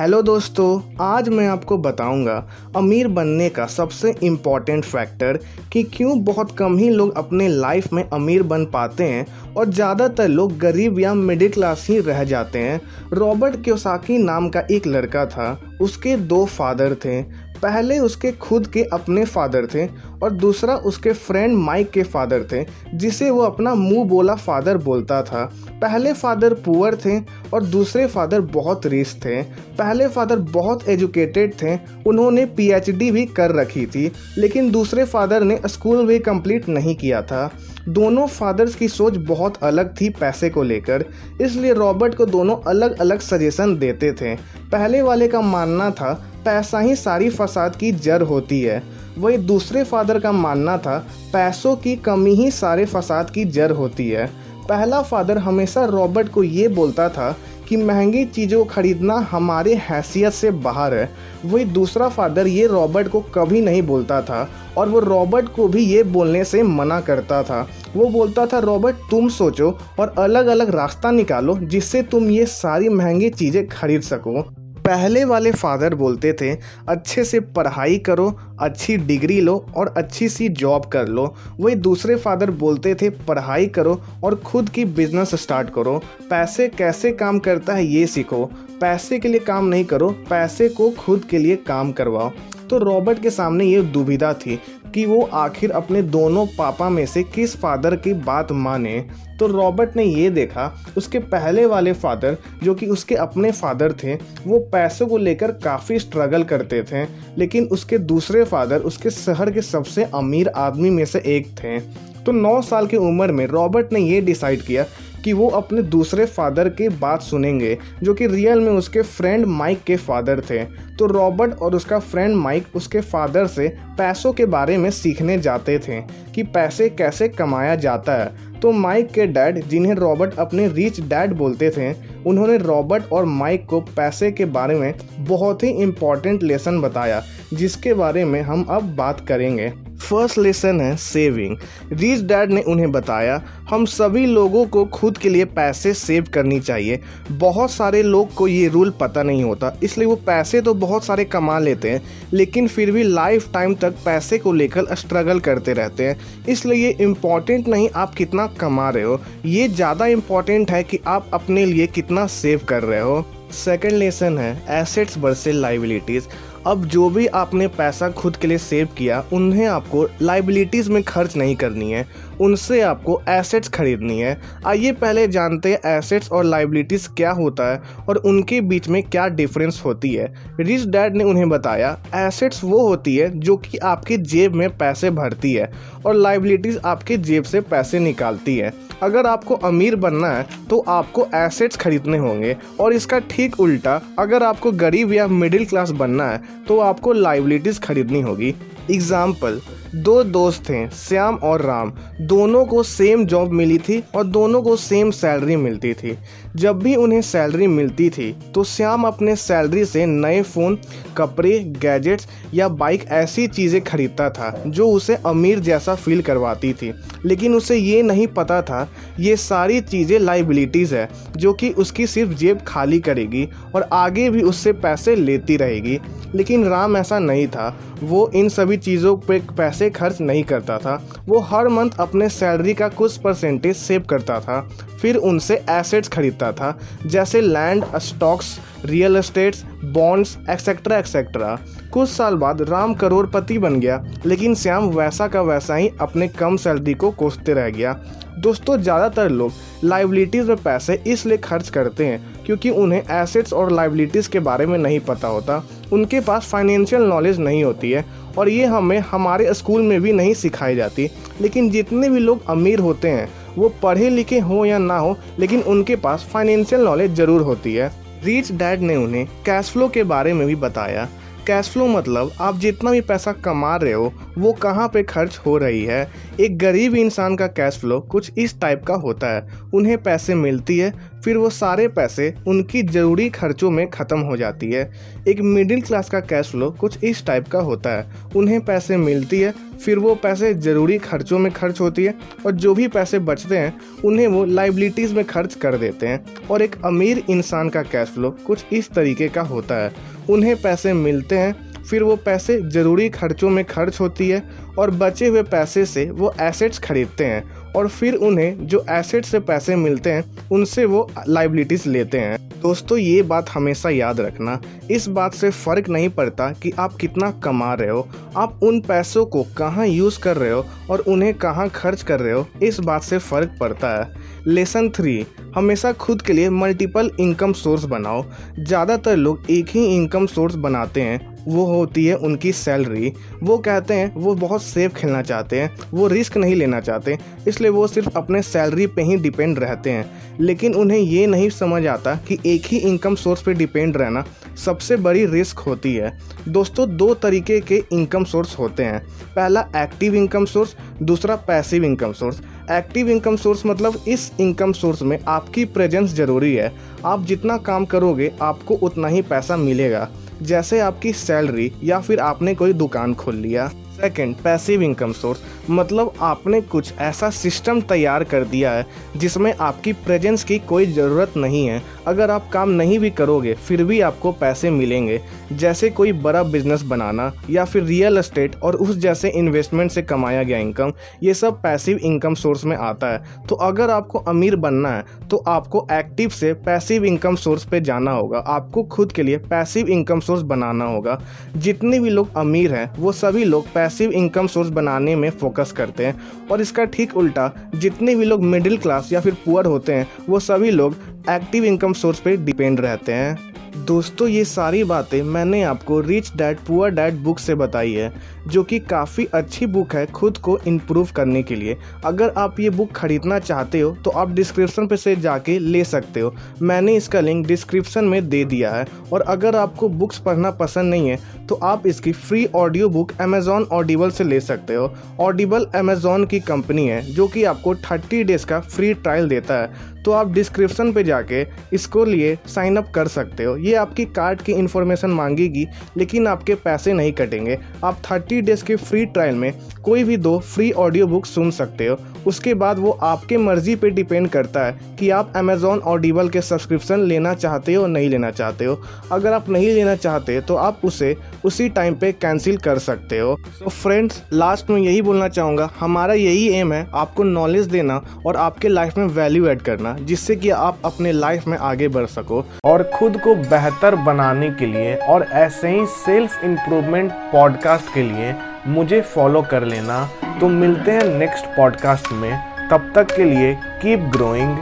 Hello दोस्तों, आज मैं आपको बताऊँगा अमीर बनने का सबसे इंपॉर्टेंट फैक्टर कि क्यों बहुत कम ही लोग अपने लाइफ में अमीर बन पाते हैं और ज़्यादातर लोग गरीब या मिडिल क्लास ही रह जाते हैं। रॉबर्ट क्योसाकी नाम का एक लड़का था, उसके दो फादर थे। पहले उसके खुद के अपने फादर थे और दूसरा उसके फ्रेंड माइक के फादर थे, जिसे वो अपना मुँह बोला फादर बोलता था। पहले फादर पुअर थे और दूसरे फादर बहुत रिच थे। पहले फादर बहुत एजुकेटेड थे, उन्होंने पीएचडी भी कर रखी थी, लेकिन दूसरे फादर ने स्कूल भी कंप्लीट नहीं किया था। दोनों फादर्स की सोच बहुत अलग थी पैसे को लेकर, इसलिए रॉबर्ट को दोनों अलग अलग सजेशन देते थे। पहले वाले का मानना था, पैसा ही सारी फसाद की जड़ होती है। वही दूसरे फादर का मानना था, पैसों की कमी ही सारे फसाद की जड़ होती है। पहला फादर हमेशा रॉबर्ट को ये बोलता था कि महँगी चीज़ों खरीदना हमारे हैसियत से बाहर है। वही दूसरा फादर ये रॉबर्ट को कभी नहीं बोलता था और वो रॉबर्ट को भी ये बोलने से मना करता था। वो बोलता था, रॉबर्ट, तुम सोचो और अलग अलग रास्ता निकालो जिससे तुम ये सारी महँगी चीज़ें खरीद सको। पहले वाले फादर बोलते थे, अच्छे से पढ़ाई करो, अच्छी डिग्री लो और अच्छी सी जॉब कर लो। वही दूसरे फादर बोलते थे, पढ़ाई करो और खुद की बिज़नेस स्टार्ट करो। पैसे कैसे काम करता है ये सीखो। पैसे के लिए काम नहीं करो, पैसे को खुद के लिए काम करवाओ। तो रॉबर्ट के सामने ये दुविधा थी कि वो आखिर अपने दोनों पापा में से किस फादर की बात माने। तो रॉबर्ट ने ये देखा, उसके पहले वाले फादर, जो कि उसके अपने फादर थे, वो पैसों को लेकर काफ़ी स्ट्रगल करते थे, लेकिन उसके दूसरे फादर, उसके शहर के सबसे अमीर आदमी में से एक थे। तो नौ साल की उम्र में रॉबर्ट ने ये डिसाइड किया कि वो अपने दूसरे फादर की बात सुनेंगे, जो कि रियल में उसके फ्रेंड माइक के फादर थे। तो रॉबर्ट और उसका फ्रेंड माइक उसके फादर से पैसों के बारे में सीखने जाते थे कि पैसे कैसे कमाया जाता है। तो माइक के डैड जिन्हें रॉबर्ट अपने रिच डैड बोलते थे, उन्होंने रॉबर्ट और माइक को पैसे के बारे में बहुत ही इंपॉर्टेंट लेसन बताया, जिसके बारे में हम अब बात करेंगे। फ़र्स्ट लेसन है सेविंग रिच डैड ने उन्हें बताया, हम सभी लोगों को खुद के लिए पैसे सेव करनी चाहिए। बहुत सारे लोग को ये रूल पता नहीं होता, इसलिए वो पैसे तो बहुत सारे कमा लेते हैं, लेकिन फिर भी लाइफ टाइम तक पैसे को लेकर स्ट्रगल करते रहते हैं। इसलिए ये इंपॉर्टेंट नहीं, आप कितना कमा रहे हो। ये ज़्यादा इंपॉर्टेंट है कि आप अपने लिए कितना सेव कर रहे हो। सेकेंड लेसन है एसेट्स वर्सेस लाइबिलिटीज़ अब जो भी आपने पैसा खुद के लिए सेव किया, उन्हें आपको लाइबिलिटीज़ में खर्च नहीं करनी है। उनसे आपको एसेट्स खरीदनी है। आइए पहले जानते हैं एसेट्स और लाइबिलिटीज़ क्या होता है और उनके बीच में क्या डिफरेंस होती है। रिच डैड ने उन्हें बताया एसेट्स वो होती है जो कि आपके जेब में पैसे भरती है और लाइबिलिटीज़ आपके जेब से पैसे निकालती है। अगर आपको अमीर बनना है तो आपको एसेट्स खरीदने होंगे। और इसका ठीक उल्टा, अगर आपको गरीब या मिडिल क्लास बनना है तो आपको लाइबिलिटीज़ खरीदनी होगी। एग्ज़ाम्पल दो दोस्त थे, श्याम और राम। दोनों को सेम जॉब मिली थी और दोनों को सेम सैलरी मिलती थी। जब भी उन्हें सैलरी मिलती थी तो श्याम अपने सैलरी से नए फ़ोन कपड़े गैजेट्स या बाइक ऐसी चीज़ें खरीदता था, जो उसे अमीर जैसा फील करवाती थी। लेकिन उसे ये नहीं पता था, ये सारी चीज़ें लाइबिलिटीज़ है, जो कि उसकी सिर्फ़ जेब खाली करेगी और आगे भी उससे पैसे लेती रहेगी। लेकिन राम ऐसा नहीं था। वो इन सभी चीज़ों पर पैसे खर्च नहीं करता था। वो हर मंथ अपने सैलरी का कुछ परसेंटेज सेव करता था। फिर उनसे एसेट्स खरीदता था, जैसे land stocks real estates bonds etcetera etcetera कुछ साल बाद राम करोड़पति बन गया, लेकिन श्याम वैसा का वैसा ही अपने कम सैलरी को कोसते रह गया। दोस्तों, ज़्यादातर लोग लाइबिलिटीज़ में पैसे इसलिए खर्च करते हैं, क्योंकि उन्हें एसेट्स और लाइबिलिटीज़ के बारे में नहीं पता होता। उनके पास फाइनेंशियल नॉलेज नहीं होती है, और ये हमें हमारे स्कूल में भी नहीं सिखाई जाती। लेकिन जितने भी लोग अमीर होते हैं, वो पढ़े लिखे हों या ना हो, लेकिन उनके पास फाइनेंशियल नॉलेज ज़रूर होती है। रिच डैड ने उन्हें कैश फ्लो के बारे में भी बताया। कैश फ्लो मतलब आप जितना भी पैसा कमा रहे हो, वो कहाँ पे खर्च हो रही है? एक गरीब इंसान का कैश फ्लो कुछ इस टाइप का होता है। उन्हें पैसे मिलती है फिर वो सारे पैसे उनकी ज़रूरी खर्चों में ख़त्म हो जाती है। एक मिडिल क्लास का कैश फ्लो कुछ इस टाइप का होता है। उन्हें पैसे मिलती है, फिर वो पैसे ज़रूरी खर्चों में खर्च होती है और जो भी पैसे बचते हैं, उन्हें वो लाइबिलिटीज़ में खर्च कर देते हैं। और एक अमीर इंसान का कैश फ्लो कुछ इस तरीके का होता है। उन्हें पैसे मिलते हैं, फिर वो पैसे ज़रूरी खर्चों में खर्च होती है और बचे हुए पैसे से वो एसेट्स खरीदते हैं। और फिर उन्हें जो एसेट से पैसे मिलते हैं, उनसे वो लाइबिलिटीज़ लेते हैं। दोस्तों, ये बात हमेशा याद रखना। इस बात से फ़र्क नहीं पड़ता कि आप कितना कमा रहे हो। आप उन पैसों को कहाँ यूज़ कर रहे हो और उन्हें कहाँ खर्च कर रहे हो, इस बात से फ़र्क पड़ता है। लेसन थ्री हमेशा खुद के लिए मल्टीपल इनकम सोर्स बनाओ। ज़्यादातर लोग एक ही इनकम सोर्स बनाते हैं वो होती है उनकी सैलरी। वो कहते हैं, वो बहुत सेफ़ खेलना चाहते हैं, वो रिस्क नहीं लेना चाहते, इसलिए वो सिर्फ़ अपने सैलरी पे ही डिपेंड रहते हैं। लेकिन उन्हें ये नहीं समझ आता कि एक ही इनकम सोर्स पे डिपेंड रहना सबसे बड़ी रिस्क होती है। दोस्तों, दो तरीके के इनकम सोर्स होते हैं। पहला, एक्टिव इनकम सोर्स, दूसरा, passive income source. Active income source मतलब इस इनकम सोर्स में आपकी प्रेजेंस ज़रूरी है। आप जितना काम करोगे, आपको उतना ही पैसा मिलेगा। जैसे आपकी सैलरी या फिर आपने कोई दुकान खोल लिया। सेकेंड पैसिव इनकम सोर्स मतलब आपने कुछ ऐसा सिस्टम तैयार कर दिया है जिसमें आपकी प्रेजेंस की कोई ज़रूरत नहीं है। अगर आप काम नहीं भी करोगे, फिर भी आपको पैसे मिलेंगे। जैसे कोई बड़ा बिज़नेस बनाना या फिर रियल एस्टेट और उस जैसे इन्वेस्टमेंट से कमाया गया इनकम ये सब पैसिव इनकम सोर्स में आता है। तो अगर आपको अमीर बनना है तो आपको एक्टिव से पैसिव इनकम सोर्स पे जाना होगा। आपको खुद के लिए पैसिव इनकम सोर्स बनाना होगा। जितने भी लोग अमीर हैं, वो सभी लोग पैसिव इनकम सोर्स बनाने में फोकस करते हैं। और इसका ठीक उल्टा, जितने भी लोग मिडिल क्लास या फिर पुअर होते हैं, वो सभी लोग एक्टिव इनकम सोर्स पे डिपेंड रहते हैं। दोस्तों, ये सारी बातें मैंने आपको rich dad poor dad book से बताई है, जो कि काफ़ी अच्छी बुक है खुद को इम्प्रूव करने के लिए। अगर आप ये बुक खरीदना चाहते हो तो आप डिस्क्रिप्शन पे से जाके ले सकते हो। मैंने इसका लिंक डिस्क्रिप्शन में दे दिया है। और अगर आपको बुक्स पढ़ना पसंद नहीं है तो आप इसकी free audio book Amazon Audible से ले सकते हो। ऑडिबल अमेजॉन की कंपनी है, जो कि आपको थर्टी डेज़ का फ्री ट्रायल देता है। तो आप डिस्क्रिप्शन पे जाके इसको लिए साइन अप कर सकते हो। ये आपकी कार्ड की इन्फॉर्मेशन मांगेगी, लेकिन आपके पैसे नहीं कटेंगे। आप 30 डेज़ के फ्री ट्रायल में कोई भी दो फ्री ऑडियो बुक सुन सकते हो। उसके बाद वो आपके मर्ज़ी पे डिपेंड करता है कि आप अमेज़ॉन ऑडिबल के सब्सक्रिप्शन लेना चाहते हो, नहीं लेना चाहते हो। अगर आप नहीं लेना चाहते तो आप उसे उसी टाइम पे कैंसिल कर सकते हो। तो फ्रेंड्स लास्ट में यही बोलना चाहूँगा, हमारा यही एम है आपको नॉलेज देना और आपके लाइफ में वैल्यू ऐड करना, जिससे कि आप अपने लाइफ में आगे बढ़ सको और खुद को बेहतर बनाने के लिए और ऐसे ही सेल्फ इम्प्रूवमेंट पॉडकास्ट के लिए मुझे फॉलो कर लेना। तो मिलते हैं नेक्स्ट पॉडकास्ट में। तब तक के लिए कीप ग्रोइंग